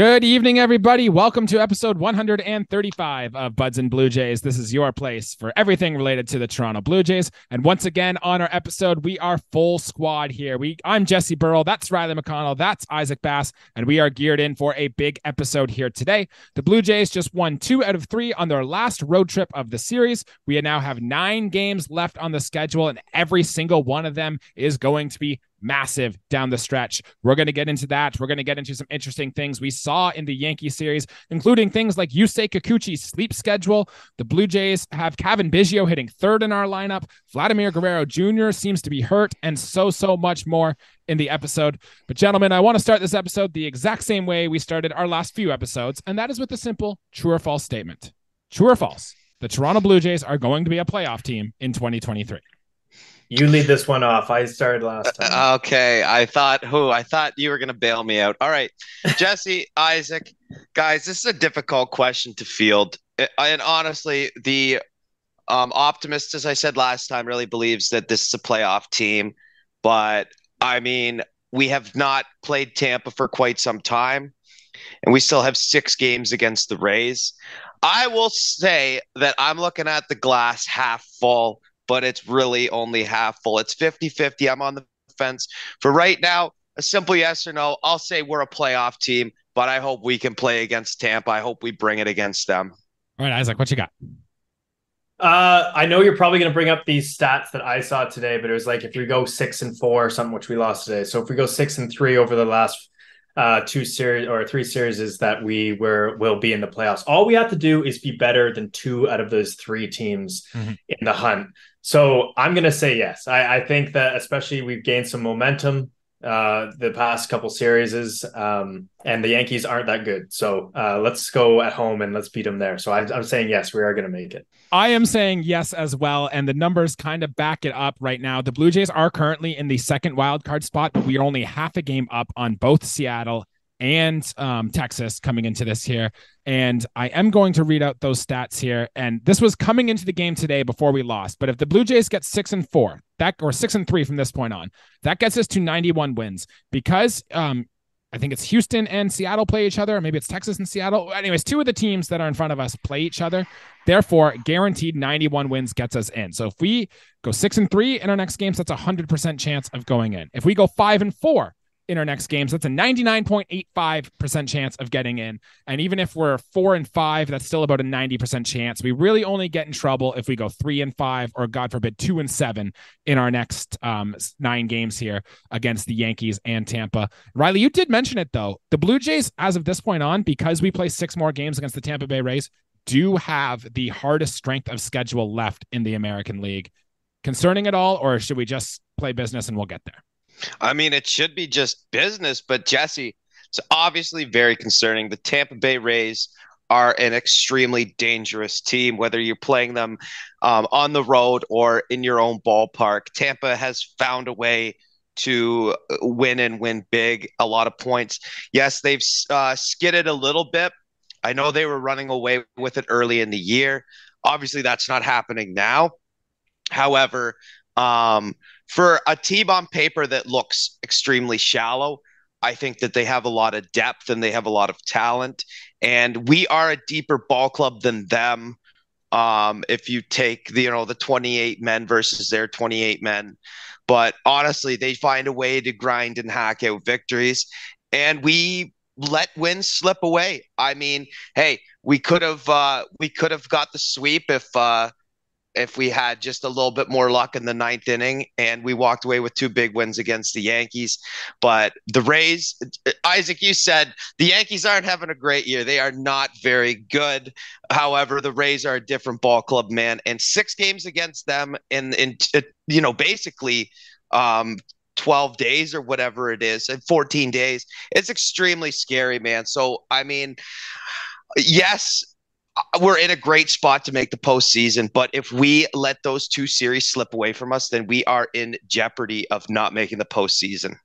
Good evening, everybody. Welcome to episode 135 of Buds and Blue Jays. This is your place for everything related to the Toronto Blue Jays. And once again, on our episode, we are full squad here. We I'm Jesse Burrell, that's Riley McConnell, that's Isaac Bass, and we are geared in for a big episode here today. The Blue Jays just won two out of three on their last road trip of the series. We now have nine games left on the schedule, and every single one of them is going to be massive down the stretch. We're going to get into that. We're going to get into some interesting things we saw in the Yankee series, including things like Yusei Kikuchi's sleep schedule. The Blue Jays have Cavan Biggio hitting third in our lineup. Vladimir Guerrero Jr. seems to be hurt, and so, so much more in the episode. But, gentlemen, I want to start this episode the exact same way we started our last few episodes, and that is with a simple true or false statement. True or false? The Toronto Blue Jays are going to be a playoff team in 2023. You lead this one off. I started last time. Uh, okay, I thought who I thought you were going to bail me out. All right, Jesse, Isaac, guys, this is a difficult question to field, and honestly, the um, optimist, as I said last time, really believes that this is a playoff team. But I mean, we have not played Tampa for quite some time, and we still have six games against the Rays. I will say that I'm looking at the glass half full but it's really only half full. It's 50 50. I'm on the fence. For right now, a simple yes or no. I'll say we're a playoff team, but I hope we can play against Tampa. I hope we bring it against them. All right, Isaac, what you got? Uh, I know you're probably going to bring up these stats that I saw today, but it was like if we go six and four or something, which we lost today. So if we go six and three over the last uh, two series or three series is that we were will be in the playoffs. All we have to do is be better than two out of those three teams mm-hmm. in the hunt. So I'm going to say yes. I, I, think that especially we've gained some momentum uh, the past couple series, um, and the Yankees aren't that good. So uh, let's go at home and let's beat them there. So I, I'm saying yes, we are going to make it. I am saying yes as well, and the numbers kind of back it up right now. The Blue Jays are currently in the second wild card spot, but we are only half a game up on both Seattle and um, Texas coming into this here. And I am going to read out those stats here. And this was coming into the game today before we lost. But if the Blue Jays get six and four, that or six and three from this point on, that gets us to 91 wins because um, I think it's Houston and Seattle play each other. Maybe it's Texas and Seattle. Anyways, two of the teams that are in front of us play each other. Therefore, guaranteed 91 wins gets us in. So if we go six and three in our next games, that's a hundred percent chance of going in. If we go five and four in our next games. That's a 99.85% chance of getting in. And even if we're four and five, that's still about a 90% chance. We really only get in trouble if we go three and five, or God forbid, two and seven in our next um, nine games here against the Yankees and Tampa. Riley, you did mention it though. The Blue Jays, as of this point on, because we play six more games against the Tampa Bay Rays, do have the hardest strength of schedule left in the American League. Concerning at all, or should we just play business and we'll get there? I mean, it should be just business, but Jesse, it's obviously very concerning. The Tampa Bay Rays are an extremely dangerous team, whether you're playing them um, on the road or in your own ballpark. Tampa has found a way to uh, win and win big, a lot of points. Yes, they've uh, skidded a little bit. I know they were running away with it early in the year. Obviously, that's not happening now. However, um, for a team on paper that looks extremely shallow, I think that they have a lot of depth and they have a lot of talent. And we are a deeper ball club than them. Um, if you take the you know the 28 men versus their 28 men, but honestly, they find a way to grind and hack out victories, and we let wins slip away. I mean, hey, we could have uh, we could have got the sweep if uh, if we had just a little bit more luck in the ninth inning and we walked away with two big wins against the Yankees. But the Rays, Isaac, you said the Yankees aren't having a great year. They are not very good. However, the Rays are a different ball club, man. And six games against them in, in you know, basically um, 12 days or whatever it is, and 14 days. It's extremely scary, man. So, I mean, yes, we're in a great spot to make the postseason. But if we let those two series slip away from us, then we are in jeopardy of not making the postseason.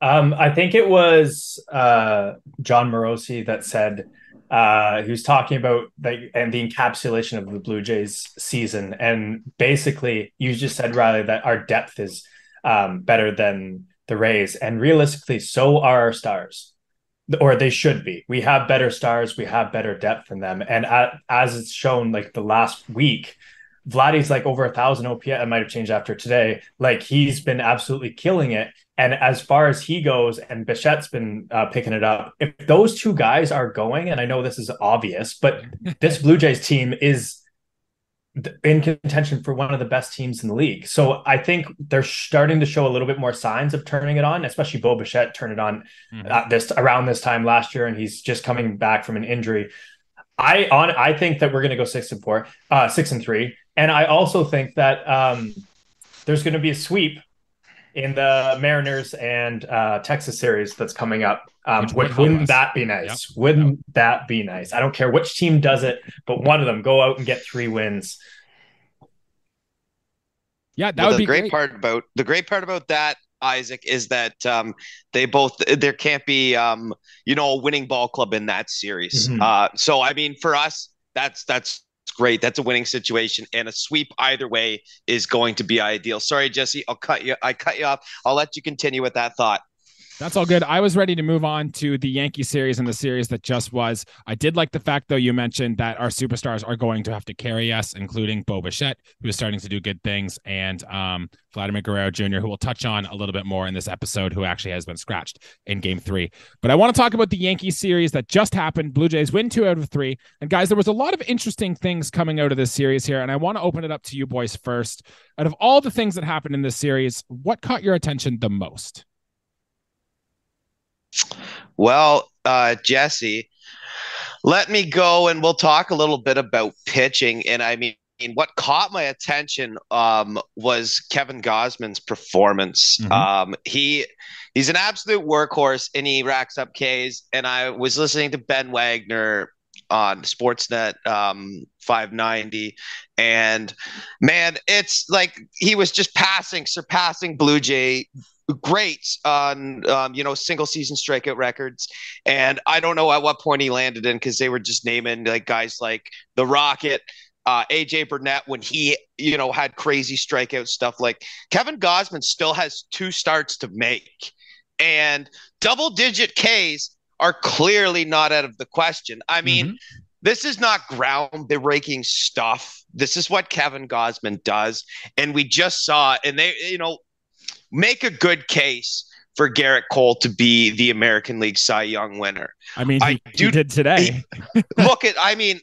Um, I think it was uh, Jon Morosi that said uh, he was talking about the, and the encapsulation of the Blue Jays season, and basically you just said Riley that our depth is um, better than the Rays, and realistically, so are our stars. Or they should be. We have better stars, we have better depth in them, and at, as it's shown, like the last week, Vladdy's like over a thousand OPS. It might have changed after today. Like he's been absolutely killing it. And as far as he goes, and Bichette's been uh, picking it up. If those two guys are going, and I know this is obvious, but this Blue Jays team is in contention for one of the best teams in the league. So I think they're starting to show a little bit more signs of turning it on, especially Bo Bichette turned it on mm-hmm. this around this time last year, and he's just coming back from an injury. I on I think that we're going to go six and four, uh, six and three, and I also think that um, there's going to be a sweep in the Mariners and uh, Texas series that's coming up. Um, would, wouldn't that be nice? Yep. Wouldn't yep. that be nice? I don't care which team does it, but one of them go out and get three wins. Yeah, that well, would be great, great part about the great part about that Isaac is that um, they both there can't be um, you know a winning ball club in that series. Mm-hmm. Uh, so I mean, for us, that's that's great. That's a winning situation, and a sweep either way is going to be ideal. Sorry, Jesse, I'll cut you. I cut you off. I'll let you continue with that thought. That's all good. I was ready to move on to the Yankee series and the series that just was. I did like the fact, though, you mentioned that our superstars are going to have to carry us, including Bo Bichette, who is starting to do good things, and um, Vladimir Guerrero Jr., who we'll touch on a little bit more in this episode, who actually has been scratched in game three. But I want to talk about the Yankee series that just happened. Blue Jays win two out of three. And guys, there was a lot of interesting things coming out of this series here, and I want to open it up to you boys first. Out of all the things that happened in this series, what caught your attention the most? Well, uh, Jesse, let me go and we'll talk a little bit about pitching. And I mean, what caught my attention um, was Kevin Gausman's performance. Mm-hmm. Um, he he's an absolute workhorse and he racks up Ks. And I was listening to Ben Wagner on Sportsnet um, 590. And man, it's like he was just passing, surpassing Blue Jay great on um, you know single season strikeout records and i don't know at what point he landed in because they were just naming like guys like the rocket uh, aj burnett when he you know had crazy strikeout stuff like kevin gausman still has two starts to make and double digit ks are clearly not out of the question i mean mm-hmm. This is not groundbreaking stuff. This is what Kevin Gausman does. And we just saw, and they, you know, make a good case for Gerrit Cole to be the American League Cy Young winner. I mean, I do, did today. look at, I mean,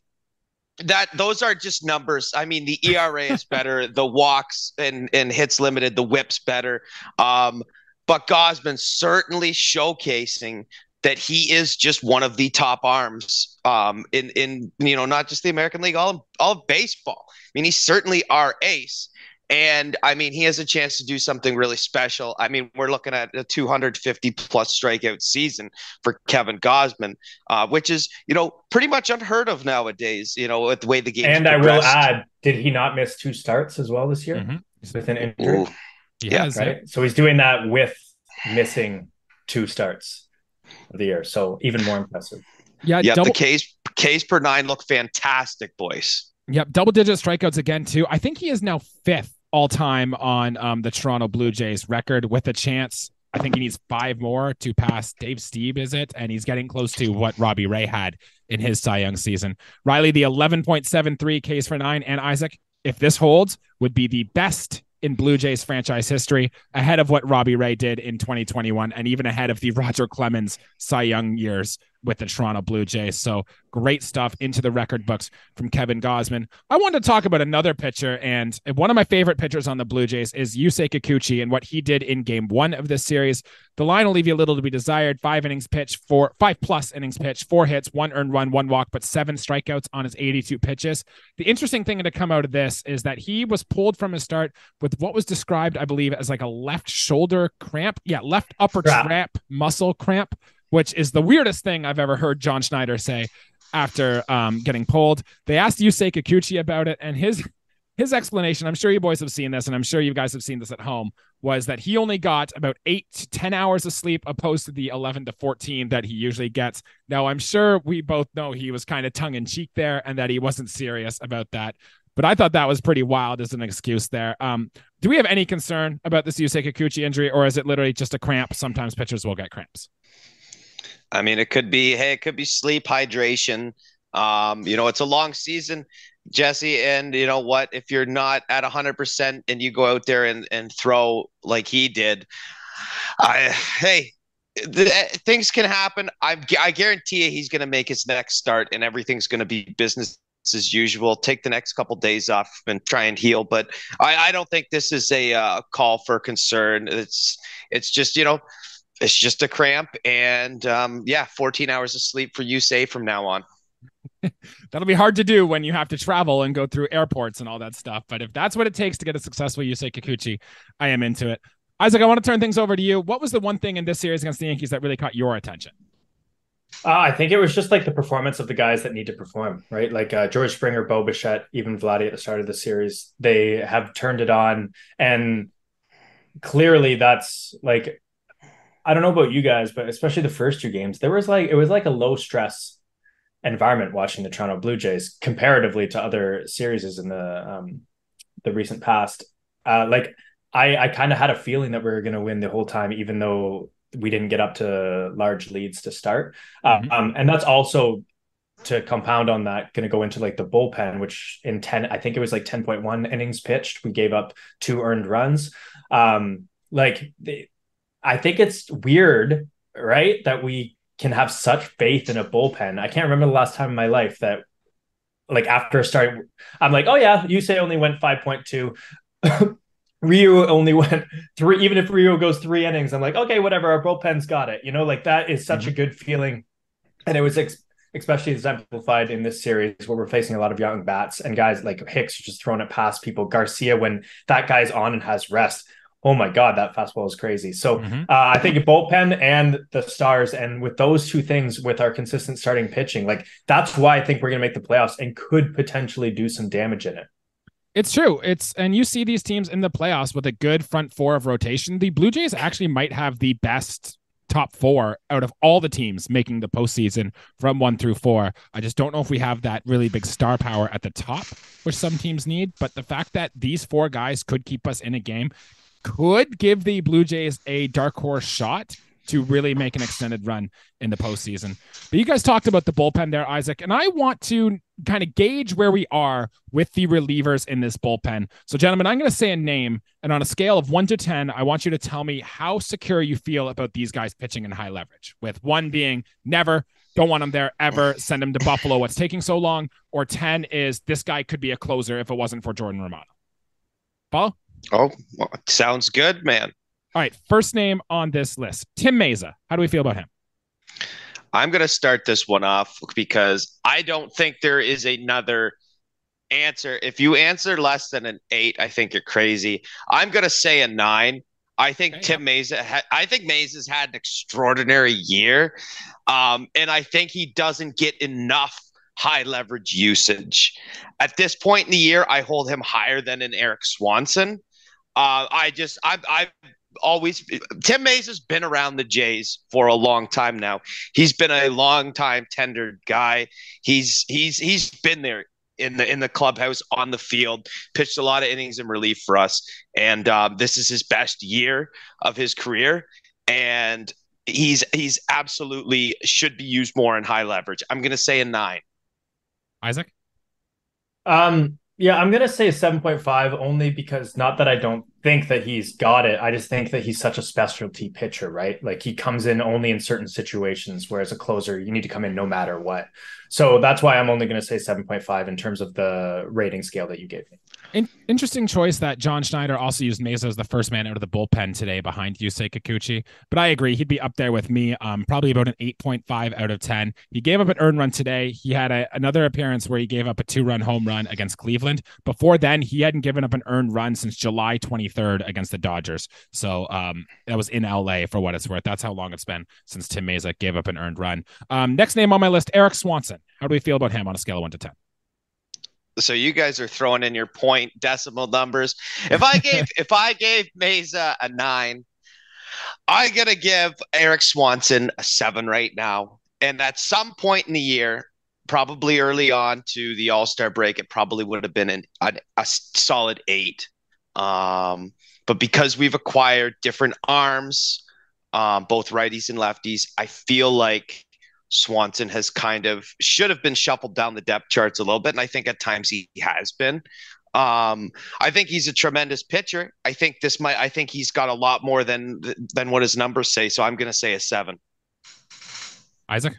that those are just numbers. I mean, the ERA is better, the walks and and hits limited, the whips better. Um, but Gausman certainly showcasing that he is just one of the top arms um, in in you know not just the American League, all all of baseball. I mean, he's certainly our ace. And I mean, he has a chance to do something really special. I mean, we're looking at a 250 plus strikeout season for Kevin Gausman, uh, which is, you know, pretty much unheard of nowadays, you know, with the way the game And I will add, did he not miss two starts as well this year mm-hmm. with an injury? Yeah. Right? So he's doing that with missing two starts of the year. So even more impressive. Yeah. Yeah. Double- the Ks, Ks per nine look fantastic, boys. Yep, double digit strikeouts again too. I think he is now fifth all time on um, the Toronto Blue Jays record with a chance. I think he needs five more to pass Dave Stieb, is it? And he's getting close to what Robbie Ray had in his Cy Young season. Riley, the 11.73 Ks for nine, and Isaac, if this holds, would be the best in Blue Jays franchise history, ahead of what Robbie Ray did in 2021, and even ahead of the Roger Clemens Cy Young years with the Toronto Blue Jays. So great stuff into the record books from Kevin Gausman. I wanted to talk about another pitcher, and one of my favorite pitchers on the Blue Jays is Yusei Kikuchi and what he did in game one of this series. The line will leave you a little to be desired. Five innings pitch, four, five plus innings pitch, four hits, one earned run, one walk, but seven strikeouts on his 82 pitches. The interesting thing to come out of this is that he was pulled from his start with what was described, I believe, as like a left shoulder cramp. Yeah, left upper trap muscle cramp which is the weirdest thing I've ever heard John Schneider say after um, getting pulled. They asked Yusei Kikuchi about it, and his his explanation, I'm sure you boys have seen this, and I'm sure you guys have seen this at home, was that he only got about eight to 10 hours of sleep opposed to the 11 to 14 that he usually gets. Now, I'm sure we both know he was kind of tongue in cheek there and that he wasn't serious about that. But I thought that was pretty wild as an excuse there. Um, do we have any concern about this Yusei Kikuchi injury, or is it literally just a cramp? Sometimes pitchers will get cramps. I mean, it could be, hey, it could be sleep, hydration. Um, you know, it's a long season, Jesse. And you know what? If you're not at 100% and you go out there and, and throw like he did, I, hey, the, things can happen. I, I guarantee you he's going to make his next start and everything's going to be business as usual. Take the next couple days off and try and heal. But I, I don't think this is a uh, call for concern. It's it's just you know it's just a cramp and um, yeah 14 hours of sleep for Yusei from now on. That'll be hard to do when you have to travel and go through airports and all that stuff but if that's what it takes to get a successful Yusei Kikuchi I am into it. Isaac I want to turn things over to you. What was the one thing in this series against the Yankees that really caught your attention? Uh, I think it was just like the performance of the guys that need to perform, right? Like uh, George Springer, Bo Bichette, even Vladdy at the start of the series, they have turned it on, and clearly that's like I don't know about you guys, but especially the first two games, there was like it was like a low stress environment watching the Toronto Blue Jays comparatively to other series in the um, the recent past. Uh, like I I kind of had a feeling that we were going to win the whole time, even though we didn't get up to large leads to start. Mm-hmm. Um, and that's also to compound on that, going to go into like the bullpen, which in 10, I think it was like 10.1 innings pitched. We gave up two earned runs. Um, like they, I think it's weird, right? That we can have such faith in a bullpen. I can't remember the last time in my life that like after starting, I'm like, oh yeah, Yusei only went 5.2. Ryu only went three, even if Ryu goes three innings, I'm like, okay, whatever, our bullpen's got it. You know, like that is such mm-hmm. a good feeling. And it was ex- especially exemplified in this series where we're facing a lot of young bats and guys like Hicks just throwing it past people. Garcia, when that guy's on and has rest, oh my god, that fastball is crazy. So mm-hmm. uh, I think bullpen and the stars, and with those two things, with our consistent starting pitching, like that's why I think we're going to make the playoffs and could potentially do some damage in it. It's true. It's and you see these teams in the playoffs with a good front four of rotation. The Blue Jays actually might have the best top four out of all the teams making the postseason from one through four. I just don't know if we have that really big star power at the top, which some teams need. But the fact that these four guys could keep us in a game could give the Blue Jays a dark horse shot to really make an extended run in the postseason. But you guys talked about the bullpen there, Isaac, and I want to kind of gauge where we are with the relievers in this bullpen. So, gentlemen, I'm going to say a name, and on a scale of one to 10, I want you to tell me how secure you feel about these guys pitching in high leverage, with one being never. Don't want him there ever. Send him to Buffalo. What's taking so long? Or 10 is this guy could be a closer if it wasn't for Jordan Romano. Paul? Oh, well, sounds good, man. All right, first name on this list, Tim Mayza. How do we feel about him? I'm going to start this one off because I don't think there is another answer. If you answer less than an eight, I think you're crazy. I'm going to say a nine. I think Tim yeah. Mayza. Ha- I think Mayza's had an extraordinary year, um, and I think he doesn't get enough high leverage usage. At this point in the year, I hold him higher than an Erik Swanson. Uh, I just I've, I've always Tim Mayza has been around the Jays for a long time now. He's been a long time tendered guy. He's he's he's been there in the in the clubhouse on the field, pitched a lot of innings in relief for us, and uh, this is his best year of his career. And he's he's absolutely should be used more in high leverage. I'm going to say a nine. Isaac. Um, yeah, I'm gonna say 7.5 only because not that I don't think that he's got it. I just think that he's such a specialty pitcher, right? Like he comes in only in certain situations, whereas a closer, you need to come in no matter what. So that's why I'm only gonna say 7.5 in terms of the rating scale that you gave me. In- interesting choice that John Schneider also used Mayza as the first man out of the bullpen today behind Yusei Kikuchi. But I agree, he'd be up there with me, um, probably about an 8.5 out of 10. He gave up an earned run today. He had a, another appearance where he gave up a two run home run against Cleveland. Before then, he hadn't given up an earned run since July 23rd against the Dodgers. So um, that was in LA for what it's worth. That's how long it's been since Tim Mayza gave up an earned run. Um, next name on my list, Erik Swanson. How do we feel about him on a scale of one to 10? So you guys are throwing in your point decimal numbers. If I gave if I gave Mayza a nine, I'm gonna give Erik Swanson a seven right now. And at some point in the year, probably early on to the All Star break, it probably would have been an, a, a solid eight. Um, but because we've acquired different arms, um, both righties and lefties. I feel like Swanson has kind of should have been shuffled down the depth charts a little bit, and I think at times he has been. Um, I think he's a tremendous pitcher. I think this might. I think he's got a lot more than than what his numbers say. So I'm going to say a seven. Isaac.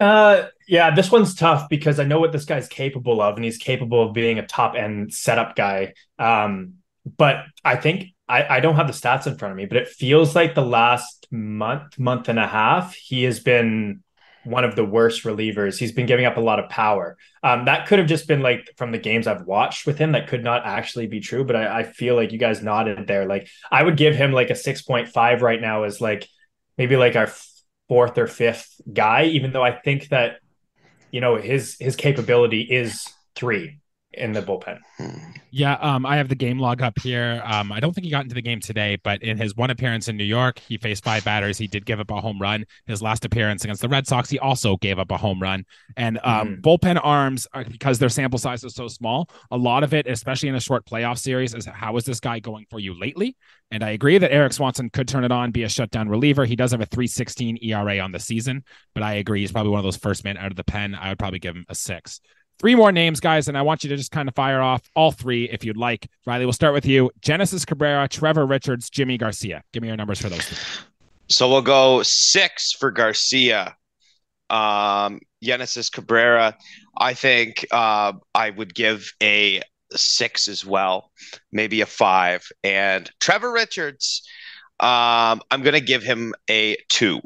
Uh, yeah, this one's tough because I know what this guy's capable of, and he's capable of being a top end setup guy. Um, but I think I, I don't have the stats in front of me, but it feels like the last month, month and a half, he has been one of the worst relievers. He's been giving up a lot of power. Um, that could have just been like from the games I've watched with him. That could not actually be true, but I, I feel like you guys nodded there. Like I would give him like a six point five right now as like maybe like our fourth or fifth guy, even though I think that you know his his capability is three in the bullpen. Yeah, um, I have the game log up here. Um, I don't think he got into the game today, but in his one appearance in New York, he faced five batters. He did give up a home run. His last appearance against the Red Sox, he also gave up a home run. And um, mm. bullpen arms, are, because their sample size is so small, a lot of it, especially in a short playoff series, is how is this guy going for you lately? And I agree that Erik Swanson could turn it on, be a shutdown reliever. He does have a 316 ERA on the season, but I agree he's probably one of those first men out of the pen. I would probably give him a six. Three more names, guys, and I want you to just kind of fire off all three if you'd like. Riley, we'll start with you. Genesis Cabrera, Trevor Richards, Yimi Garcia. Give me your numbers for those three. So we'll go six for Garcia. Um, Genesis Cabrera, I think uh, I would give a six as well, maybe a five. And Trevor Richards, um, I'm going to give him a two.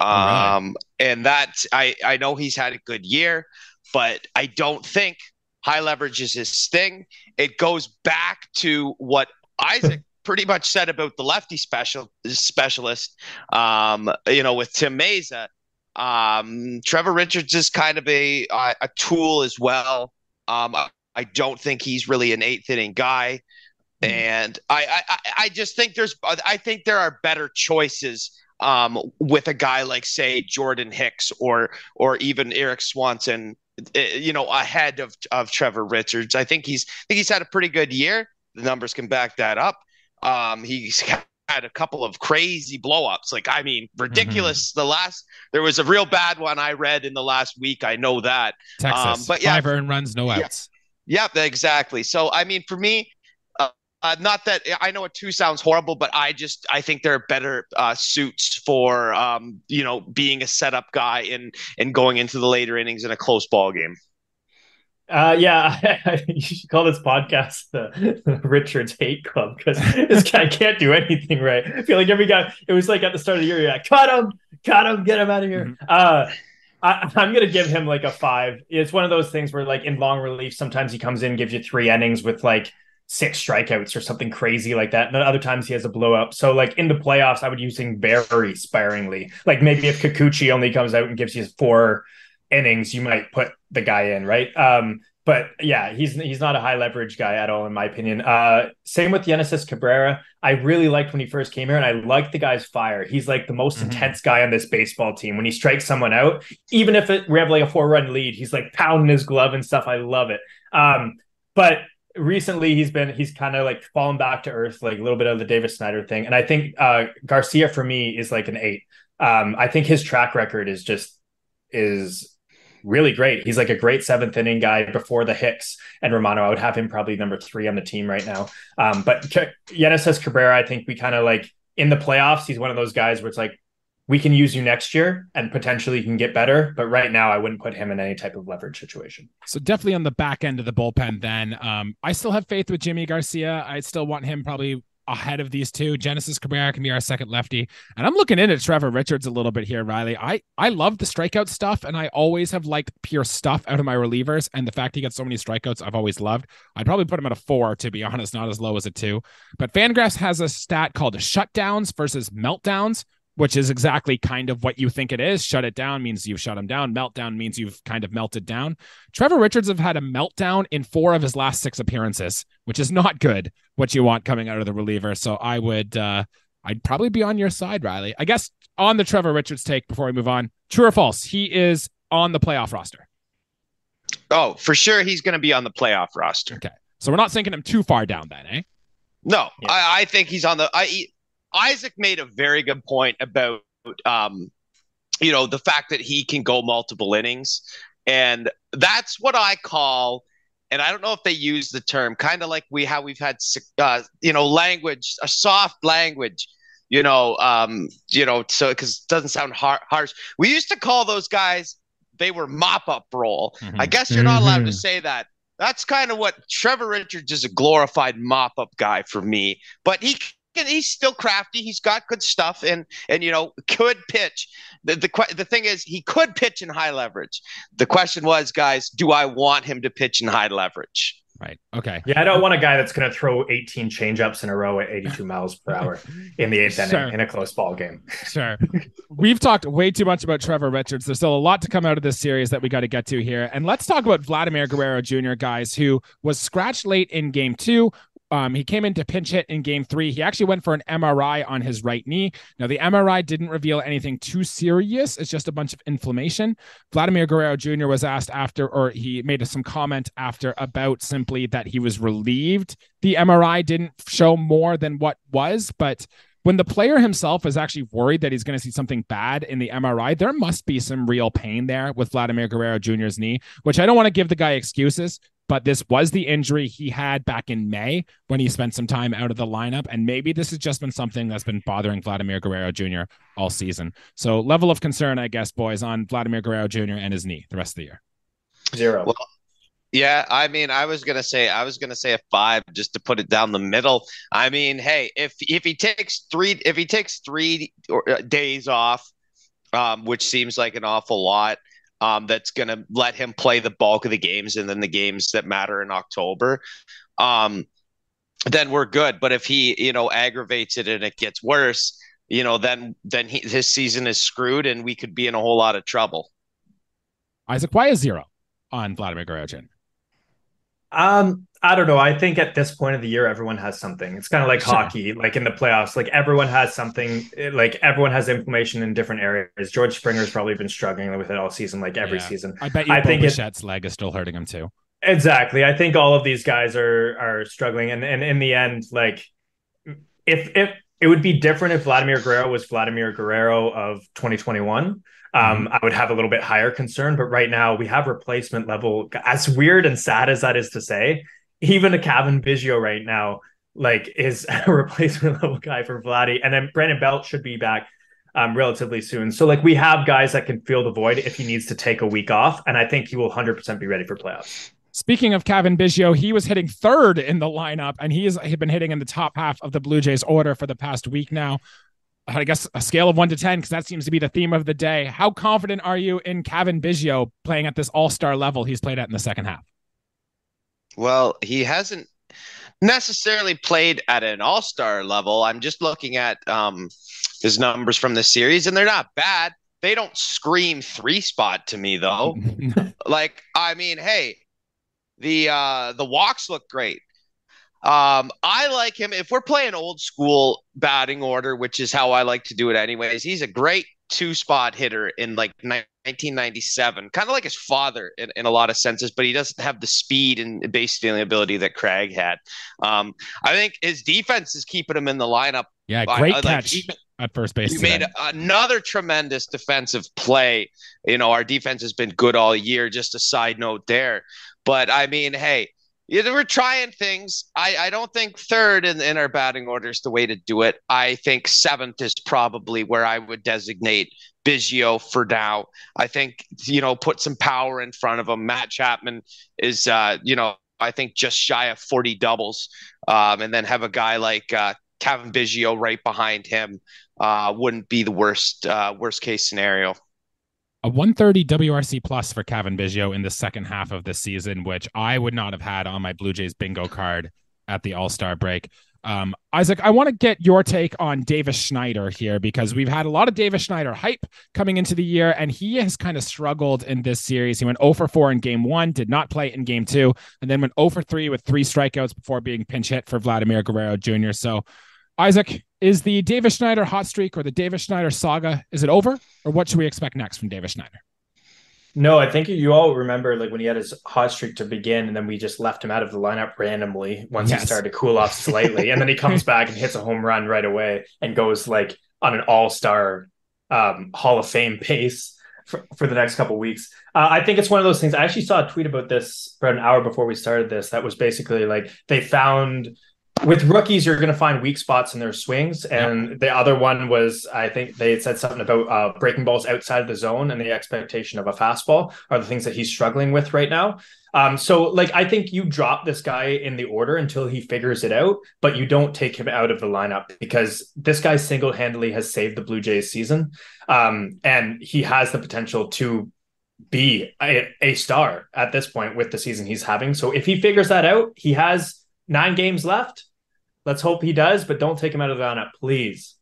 Um, right. and that I I know he's had a good year but I don't think high leverage is his thing. It goes back to what Isaac pretty much said about the lefty special specialist. Um, you know, with Tim Mayza, um, Trevor Richards is kind of a a tool as well. Um, I don't think he's really an eighth inning guy, mm. and I, I I just think there's I think there are better choices um, with a guy like say Jordan Hicks or or even Erik Swanson you know, ahead of of Trevor Richards. I think he's I think he's had a pretty good year. The numbers can back that up. Um, he's had a couple of crazy blowups. Like, I mean, ridiculous. Mm-hmm. The last there was a real bad one I read in the last week. I know that. Texas, um, but yeah, five earned runs, no outs. Yeah, yeah, exactly. So, I mean, for me, uh, not that I know a two sounds horrible, but I just I think there are better uh, suits for um, you know being a setup guy and and going into the later innings in a close ball game. Uh, yeah, you should call this podcast the, the Richards Hate Club because this guy can't do anything right. I feel like every guy, it was like at the start of the year, you're like, cut him, cut him, get him out of here. Mm-hmm. Uh, I, am gonna give him like a five. It's one of those things where, like in long relief, sometimes he comes in, gives you three innings with like six strikeouts or something crazy like that. And other times he has a blowout. So like in the playoffs, I would use him very sparingly. Like maybe if Kikuchi only comes out and gives you four innings, you might put the guy in, right? Um, but yeah, he's he's not a high leverage guy at all, in my opinion. Uh, same with Genesis Cabrera. I really liked when he first came here, and I liked the guy's fire. He's like the most mm-hmm. intense guy on this baseball team. When he strikes someone out, even if it, we have like a four run lead, he's like pounding his glove and stuff. I love it. Um, but recently he's been he's kind of like fallen back to earth, like a little bit of the Davis Schneider thing. And I think uh, Garcia for me is like an eight. Um, I think his track record is just is really great. He's like a great seventh inning guy before the Hicks and Romano. I would have him probably number three on the team right now. Um, but Genesis Cabrera, I think we kind of like in the playoffs, he's one of those guys where it's like we can use you next year and potentially you can get better. But right now, I wouldn't put him in any type of leverage situation. So definitely on the back end of the bullpen. Then um, I still have faith with Yimi Garcia. I still want him probably ahead of these two. Genesis Cabrera can be our second lefty, and I'm looking into Trevor Richards a little bit here, Riley. I I love the strikeout stuff, and I always have liked pure stuff out of my relievers, and the fact he gets so many strikeouts, I've always loved. I'd probably put him at a four, to be honest, not as low as a two. But Fangraphs has a stat called shutdowns versus meltdowns, which is exactly kind of what you think it is. Shut it down means you've shut him down. Meltdown means you've kind of melted down. Trevor Richards have had a meltdown in four of his last six appearances, which is not good. What you want coming out of the reliever. So I would, uh, I'd probably be on your side, Riley. I guess on the Trevor Richards take before we move on. True or false? He is on the playoff roster. Oh, for sure, he's going to be on the playoff roster. Okay, so we're not sinking him too far down then, eh? No, yeah. I, I think he's on the. I Isaac made a very good point about um, you know, the fact that he can go multiple innings. And that's what I call, and I don't know if they use the term, kind of like we how we've had, uh, you know, language, a soft language, you know, um, you know, so because it doesn't sound har- harsh. We used to call those guys they were mop up role. Mm-hmm. I guess you're not allowed to mm-hmm. say that. That's kind of what Trevor Richards is a glorified mop up guy for me, but he he's still crafty. He's got good stuff, and and you know could pitch. The, the the thing is, he could pitch in high leverage. The question was, guys, do I want him to pitch in high leverage? Right. Okay. Yeah, I don't want a guy that's going to throw 18 changeups in a row at 82 miles per hour in the eighth sure. inning in a close ball game. Sure. We've talked way too much about Trevor Richards. There's still a lot to come out of this series that we got to get to here. And let's talk about Vladimir Guerrero Jr., guys, who was scratched late in game two, um, he came in to pinch hit in game three. He actually went for an MRI on his right knee. Now, the MRI didn't reveal anything too serious. It's just a bunch of inflammation. Vladimir Guerrero Jr. was asked after, or he made some comment after about simply that he was relieved. The MRI didn't show more than what was, but when the player himself is actually worried that he's going to see something bad in the MRI, there must be some real pain there with Vladimir Guerrero Jr.'s knee, which I don't want to give the guy excuses but this was the injury he had back in May when he spent some time out of the lineup. And maybe this has just been something that's been bothering Vladimir Guerrero Jr. all season. So, level of concern, I guess, boys, on Vladimir Guerrero Jr. and his knee the rest of the year. Zero. Well, yeah, I mean, I was gonna say, I was gonna say a five just to put it down the middle. I mean, hey, if if he takes three, if he takes three uh, days off, um, which seems like an awful lot, um, that's going to let him play the bulk of the games and then the games that matter in October, um, then we're good. But if he, you know, aggravates it and it gets worse, you know, then then he, his season is screwed and we could be in a whole lot of trouble. Isaac, why is zero on Vladimir Guerrero Um, I don't know. I think at this point of the year, everyone has something. It's kind of like sure. hockey, like in the playoffs. Like everyone has something. Like everyone has inflammation in different areas. George Springer's probably been struggling with it all season, like every yeah. season. I bet you. I think Bichette's leg is still hurting him too. Exactly. I think all of these guys are are struggling, and and in the end, like if if it would be different if Vladimir Guerrero was Vladimir Guerrero of 2021 um, mm-hmm. I would have a little bit higher concern. But right now, we have replacement level. As weird and sad as that is to say, even a Cavan Biggio right now, like is a replacement level guy for Vladdy. And then Brandon Belt should be back um, relatively soon. So like we have guys that can fill the void if he needs to take a week off. And I think he will 100% be ready for playoffs. Speaking of Cavan Biggio, he was hitting third in the lineup, and he has been hitting in the top half of the Blue Jays order for the past week now. I guess a scale of one to ten, because that seems to be the theme of the day. How confident are you in Cavan Biggio playing at this all-star level he's played at in the second half? Well, he hasn't necessarily played at an all star level. I'm just looking at um, his numbers from the series, and they're not bad. They don't scream three spot to me though. like, I mean, hey, the uh, the walks look great. Um, I like him. If we're playing old school batting order, which is how I like to do it anyways, he's a great two spot hitter in like 1997, kind of like his father in, in a lot of senses, but he doesn't have the speed and base stealing ability that Craig had. Um, I think his defense is keeping him in the lineup. Yeah, great I, catch like, at first base. He today. made another tremendous defensive play. You know, our defense has been good all year. Just a side note there. But I mean, hey, yeah, we're trying things. I, I don't think third in, in our batting order is the way to do it. I think seventh is probably where I would designate Biggio for now. I think, you know, put some power in front of him. Matt Chapman is, uh, you know, I think just shy of 40 doubles. Um, and then have a guy like uh, Cavan Biggio right behind him uh, wouldn't be the worst, uh, worst case scenario a 130 WRC plus for Cavan Biggio in the second half of the season, which I would not have had on my Blue Jays bingo card at the All Star break. Um, Isaac, I want to get your take on Davis Schneider here because we've had a lot of Davis Schneider hype coming into the year, and he has kind of struggled in this series. He went 0 for 4 in game one, did not play in game two, and then went 0 for 3 with three strikeouts before being pinch hit for Vladimir Guerrero Jr. So, Isaac, is the Davis Schneider hot streak or the Davis Schneider saga, is it over? Or what should we expect next from Davis Schneider? No, I think you all remember like when he had his hot streak to begin, and then we just left him out of the lineup randomly once yes. he started to cool off slightly, and then he comes back and hits a home run right away and goes like on an All Star um, Hall of Fame pace for, for the next couple weeks. Uh, I think it's one of those things. I actually saw a tweet about this about an hour before we started this. That was basically like they found with rookies, you're going to find weak spots in their swings. And yep. the other one was, I think they said something about uh, breaking balls outside of the zone and the expectation of a fastball are the things that he's struggling with right now. Um, so, like, I think you drop this guy in the order until he figures it out, but you don't take him out of the lineup because this guy single handedly has saved the Blue Jays season. Um, and he has the potential to be a, a star at this point with the season he's having. So, if he figures that out, he has nine games left. Let's hope he does, but don't take him out of the lineup, please.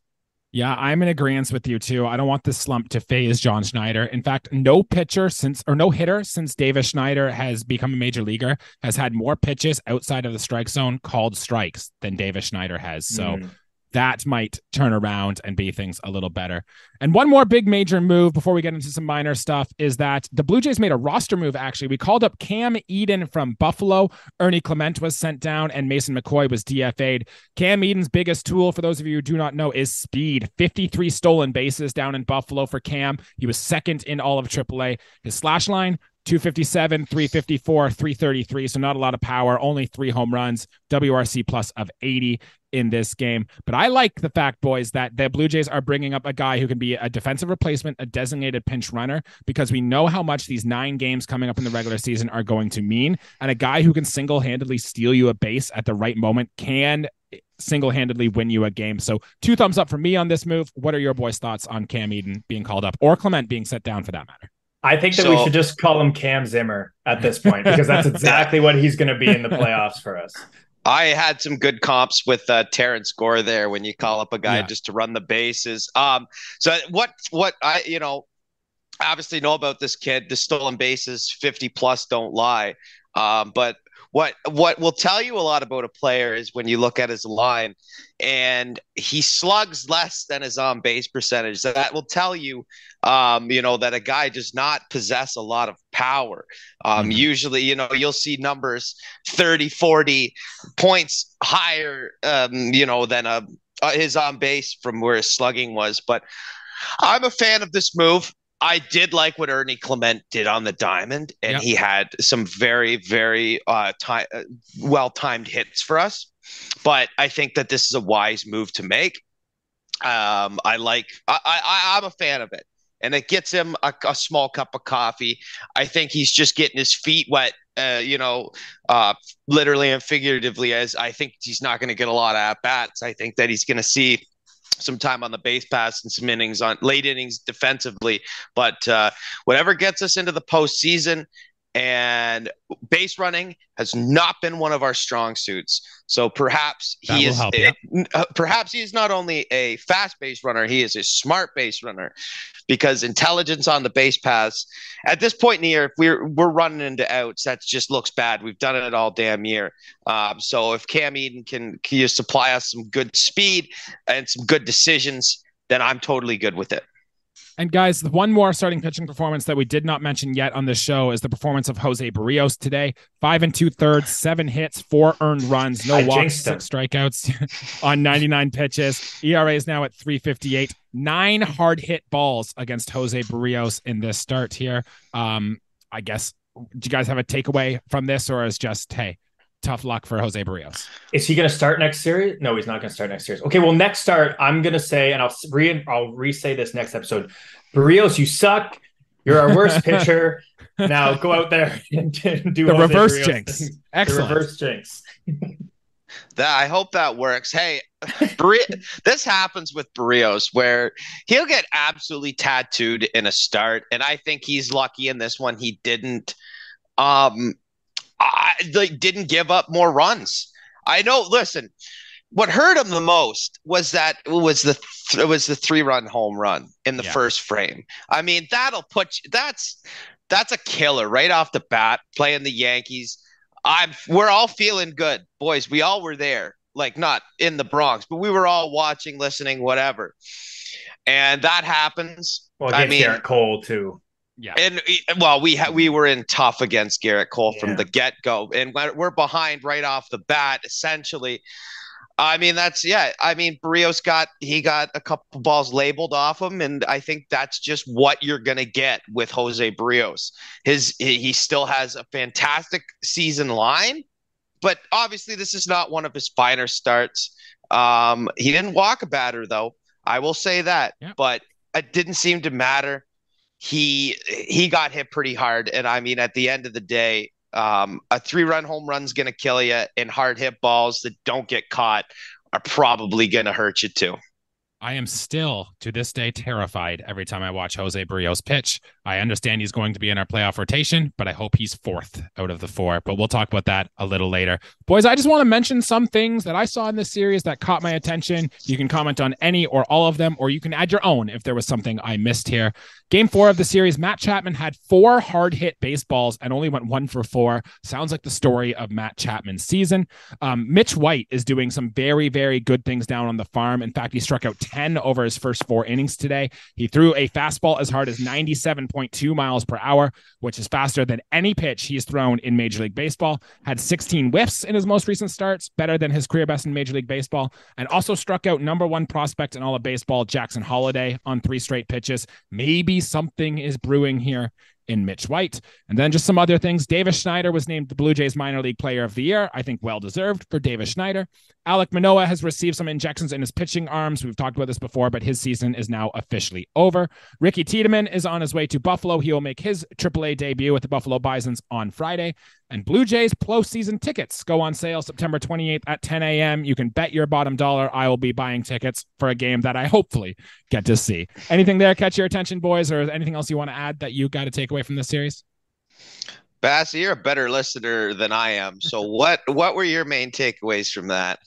Yeah, I'm in agreement with you too. I don't want this slump to phase John Schneider. In fact, no pitcher since or no hitter since Davis Schneider has become a major leaguer has had more pitches outside of the strike zone called strikes than Davis Schneider has. So mm that might turn around and be things a little better. And one more big major move before we get into some minor stuff is that the Blue Jays made a roster move. Actually, we called up Cam Eden from Buffalo. Ernie Clement was sent down, and Mason McCoy was DFA'd. Cam Eden's biggest tool, for those of you who do not know, is speed. 53 stolen bases down in Buffalo for Cam. He was second in all of AAA. His slash line 257, 354, 333. So not a lot of power, only three home runs, WRC plus of 80 in this game. But I like the fact, boys, that the Blue Jays are bringing up a guy who can be a defensive replacement, a designated pinch runner, because we know how much these nine games coming up in the regular season are going to mean. And a guy who can single handedly steal you a base at the right moment can single handedly win you a game. So two thumbs up for me on this move. What are your boys' thoughts on Cam Eden being called up or Clement being set down for that matter? I think that so, we should just call him Cam Zimmer at this point because that's exactly what he's going to be in the playoffs for us. I had some good comps with uh, Terrence Gore there when you call up a guy yeah. just to run the bases. Um, so what what I you know obviously know about this kid, the stolen bases, fifty plus don't lie. Um, but what what will tell you a lot about a player is when you look at his line and he slugs less than his on base percentage. That will tell you, um, you know, that a guy does not possess a lot of power. Um, mm-hmm. Usually, you know, you'll see numbers 30, 40 points higher, um, you know, than a, uh, his on base from where his slugging was. But I'm a fan of this move. I did like what Ernie Clement did on the diamond, and yep. he had some very, very uh, uh, well timed hits for us. But I think that this is a wise move to make. Um, I like. I, I, I'm a fan of it, and it gets him a, a small cup of coffee. I think he's just getting his feet wet. Uh, you know, uh, literally and figuratively, as I think he's not going to get a lot of at bats. I think that he's going to see some time on the base pass and some innings on late innings defensively. But uh, whatever gets us into the postseason and base running has not been one of our strong suits. So perhaps that he is help, yeah. uh, perhaps he is not only a fast base runner, he is a smart base runner because intelligence on the base paths at this point in the year, if we're we're running into outs, that just looks bad. We've done it all damn year. Um, so if Cam Eden can can you supply us some good speed and some good decisions, then I'm totally good with it. And guys, one more starting pitching performance that we did not mention yet on this show is the performance of Jose Berrios today. Five and two thirds, seven hits, four earned runs, no I walks, six strikeouts on 99 pitches. ERA is now at 358. Nine hard hit balls against Jose Berrios in this start here. Um, I guess do you guys have a takeaway from this, or is just hey, tough luck for Jose Berrios. Is he going to start next series? No, he's not going to start next series. Okay, well, next start, I'm going to say, and I'll re I'll re-say this next episode. Berrios, you suck. You're our worst pitcher. Now go out there and do the Jose reverse Berrios jinx. Thing. Excellent. The reverse jinx. that I hope that works. Hey, this happens with Berrios where he'll get absolutely tattooed in a start, and I think he's lucky in this one. He didn't. Um, I, they didn't give up more runs. I know. Listen, what hurt him the most was that it was the it was the three run home run in the yeah. first frame. I mean, that'll put you, that's that's a killer right off the bat. Playing the Yankees, I'm we're all feeling good, boys. We all were there, like not in the Bronx, but we were all watching, listening, whatever. And that happens. Well, I mean, Gerrit Cole too. Yeah. And well, we ha- we were in tough against Gerrit Cole Yeah. from the get go, and we're behind right off the bat. Essentially, I mean that's yeah. I mean Berrios got he got a couple balls labeled off him, and I think that's just what you're gonna get with Jose Berrios. His he he still has a fantastic season line, but obviously this is not one of his finer starts. Um, he didn't walk a batter though. I will say that, Yeah. but it didn't seem to matter he he got hit pretty hard. And i mean at the end of the day um, a three run home run's going to kill you and hard hit balls that don't get caught are probably going to hurt you too I am still to this day terrified every time I watch Jose Berrios pitch. I understand he's going to be in our playoff rotation, but I hope he's fourth out of the four. But we'll talk about that a little later. Boys, I just want to mention some things that I saw in this series that caught my attention. You can comment on any or all of them, or you can add your own if there was something I missed here. Game four of the series, Matt Chapman had four hard hit baseballs and only went one for four. Sounds like the story of Matt Chapman's season. Um, Mitch White is doing some very, very good things down on the farm. In fact, he struck out 10 over his first four innings today. He threw a fastball as hard as 97.2 miles per hour, which is faster than any pitch he's thrown in Major League Baseball. Had 16 whiffs in his most recent starts, better than his career best in Major League Baseball, and also struck out number one prospect in all of baseball, Jackson Holliday, on three straight pitches. Maybe something is brewing here in Mitch White. And then just some other things. Davis Schneider was named the Blue Jays minor league player of the year. I think well deserved for Davis Schneider. Alek Manoah has received some injections in his pitching arms. We've talked about this before, but his season is now officially over. Ricky Tiedemann is on his way to Buffalo. He will make his AAA debut with the Buffalo Bisons on Friday. And Blue Jays postseason tickets go on sale September 28th at 10 a.m. You can bet your bottom dollar I will be buying tickets for a game that I hopefully get to see. Anything there catch your attention, boys, or anything else you want to add that you got to take away from this series? bass you're a better listener than i am so what what were your main takeaways from that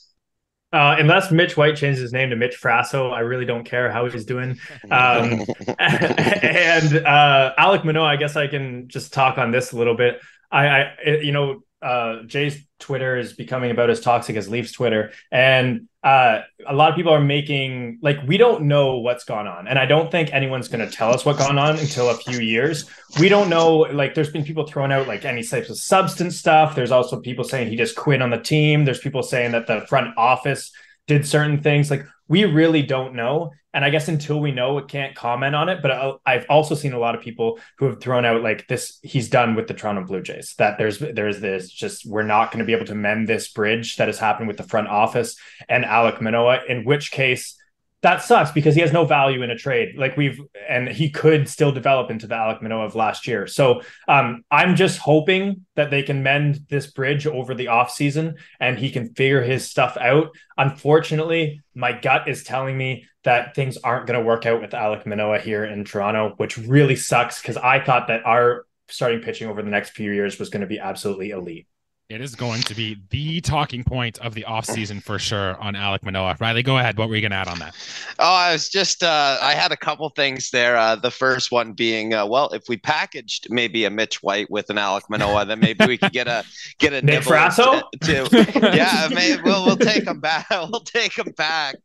Uh, unless Mitch White changes his name to Mitch Frasso, I really don't care how he's doing. Um, and uh, Alek Manoah, I guess I can just talk on this a little bit. I, I you know, uh, Jay's Twitter is becoming about as toxic as Leafs Twitter, and uh, a lot of people are making like we don't know what's gone on, and I don't think anyone's going to tell us what's gone on until a few years. We don't know. Like, there's been people throwing out like any types of substance stuff. There's also people saying he just quit on the team. There's people saying that the front office did certain things. Like, we really don't know. And I guess until we know, we can't comment on it. But I- I've also seen a lot of people who have thrown out like this. He's done with the Toronto Blue Jays. That there's there's this just we're not going to be able to mend this bridge that has happened with the front office and Alek Manoah. In which case, that sucks because he has no value in a trade. Like we've and he could still develop into the Alek Manoah of last year. So um, I'm just hoping that they can mend this bridge over the offseason and he can figure his stuff out. Unfortunately, my gut is telling me that things aren't going to work out with Alek Manoah here in Toronto, which really sucks because I thought that our starting pitching over the next few years was going to be absolutely elite. It is going to be the talking point of the offseason for sure on Alek Manoah. Riley, go ahead. What were you going to add on that? Oh, I was just uh, I had a couple things there. Uh, the first one being, uh, well, if we packaged maybe a Mitch White with an Alek Manoah, then maybe we could get a get a Nick Frasso? to, to- yeah, maybe we'll we'll take him back. We'll take him back.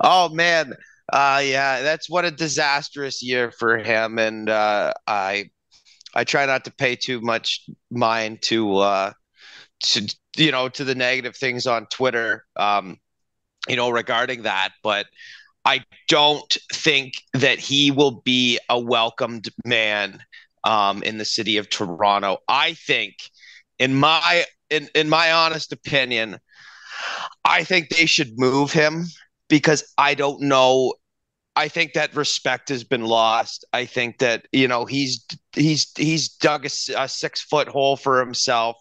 Oh man, uh, yeah, that's what a disastrous year for him, and uh, I I try not to pay too much mind to uh, to you know to the negative things on Twitter. Um, you know, regarding that, but I don't think that he will be a welcomed man um, in the city of Toronto. I think, in my in in my honest opinion, I think they should move him because I don't know. I think that respect has been lost. I think that you know he's he's he's dug a, a six foot hole for himself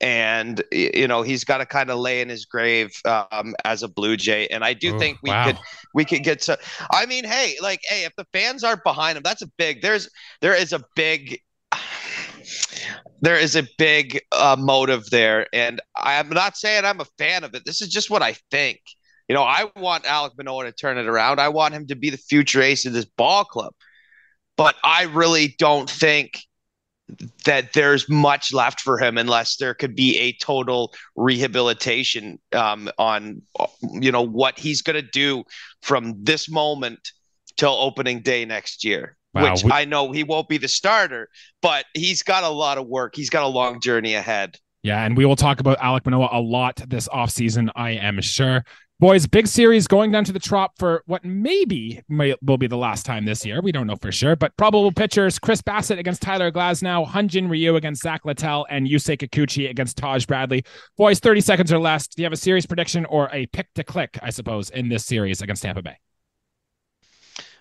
and you know he's got to kind of lay in his grave um, as a Blue Jay. And I do Ooh, think we wow. could we could get to. I mean, hey, like, hey, if the fans aren't behind him, that's a big. There's there is a big. There is a big uh, motive there, and I'm not saying I'm a fan of it. This is just what I think. You know, I want Alek Manoah to turn it around. I want him to be the future ace of this ball club. But I really don't think that there's much left for him unless there could be a total rehabilitation um, on you know what he's going to do from this moment till opening day next year. wow, which we- I know he won't be the starter, but he's got a lot of work. He's got a long journey ahead. Yeah, and we will talk about Alek Manoah a lot this offseason, I am sure. Boys, big series going down to the Trop for what maybe may, will be the last time this year. We don't know for sure, but probable pitchers Chris Bassitt against Tyler Glasnow, Hyun-Jin Ryu against Zach Littell, and Yusei Kikuchi against Taj Bradley. Boys, 30 seconds or less. Do you have a series prediction or a pick to click, I suppose, in this series against Tampa Bay?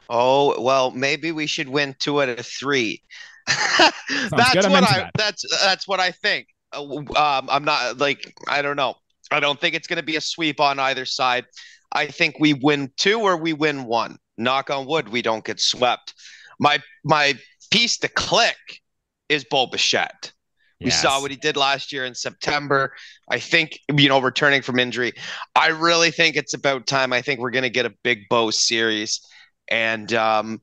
Oh, well, maybe we should win two out of three. that's what I that. that's that's what I think. Uh, um, I'm not like I don't know. I don't think it's going to be a sweep on either side. I think we win two or we win one. Knock on wood, we don't get swept. My my piece to click is Bo Bichette. We yes. saw what he did last year in September. I think, you know, returning from injury. I really think it's about time. I think we're going to get a big Bo series. And um,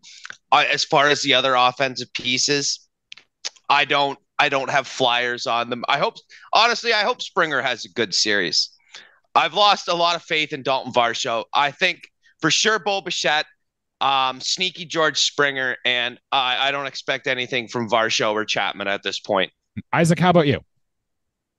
I, as far as the other offensive pieces, I don't I don't have flyers on them. I hope, honestly, I hope Springer has a good series. I've lost a lot of faith in Dalton Varsho. I think for sure Bo Bichette, um, sneaky George Springer, and I, I don't expect anything from Varsho or Chapman at this point. Isaac, how about you?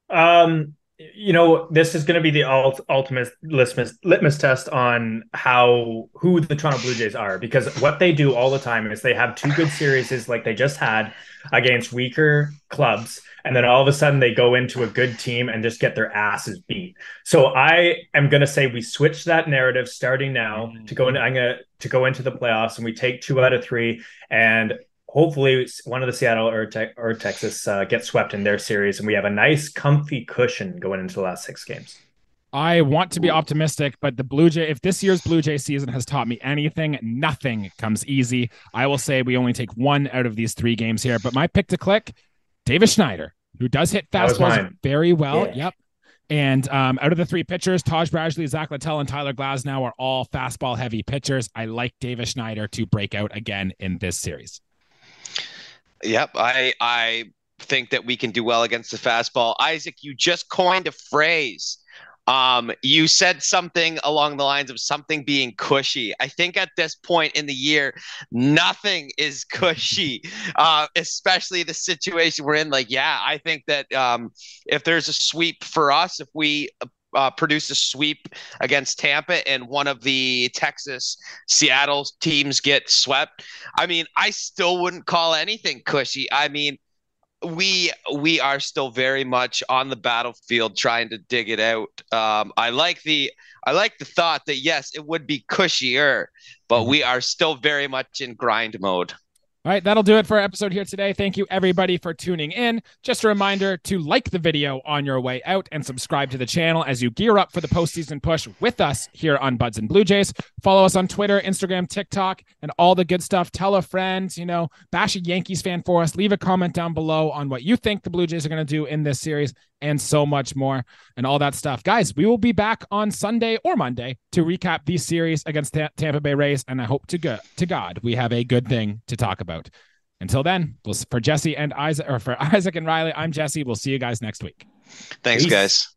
Um, you know, this is going to be the ultimate litmus, litmus test on how who the Toronto Blue Jays are because what they do all the time is they have two good series like they just had against weaker clubs and then all of a sudden they go into a good team and just get their asses beat. So I am going to say we switch that narrative starting now mm-hmm. to go in I'm going to to go into the playoffs and we take 2 out of 3 and hopefully one of the Seattle or, te- or Texas uh, gets swept in their series, and we have a nice, comfy cushion going into the last six games. I want to be optimistic, but the Blue Jay, if this year's Blue Jay season has taught me anything, nothing comes easy. I will say we only take one out of these three games here. But my pick to click, Davis Schneider, who does hit fastballs very well. Yeah. Yep. And um, out of the three pitchers, Taj Bradley, Zach Littell, and Tyler Glasnow are all fastball heavy pitchers. I like Davis Schneider to break out again in this series. Yep, I I think that we can do well against the fastball. Isaac, you just coined a phrase. Um, you said something along the lines of something being cushy. I think at this point in the year, nothing is cushy, uh, especially the situation we're in. Like, yeah, I think that um, if there's a sweep for us, if we uh, produce a sweep against Tampa and one of the Texas Seattle teams get swept, I mean, I still wouldn't call anything cushy. I mean, we we are still very much on the battlefield trying to dig it out. Um, I like the I like the thought that yes, it would be cushier, but mm-hmm. we are still very much in grind mode. All right, that'll do it for our episode here today. Thank you, everybody, for tuning in. Just a reminder to like the video on your way out and subscribe to the channel as you gear up for the postseason push with us here on Buds and Blue Jays. Follow us on Twitter, Instagram, TikTok, and all the good stuff. Tell a friend, you know, bash a Yankees fan for us. Leave a comment down below on what you think the Blue Jays are going to do in this series and so much more and all that stuff. Guys, we will be back on Sunday or Monday to recap these series against Tampa Bay Rays. And I hope to, go- to God we have a good thing to talk about. Until then, we'll, for Jesse and Isaac, or for Isaac and Riley, I'm Jesse. We'll see you guys next week. Thanks, Peace. guys.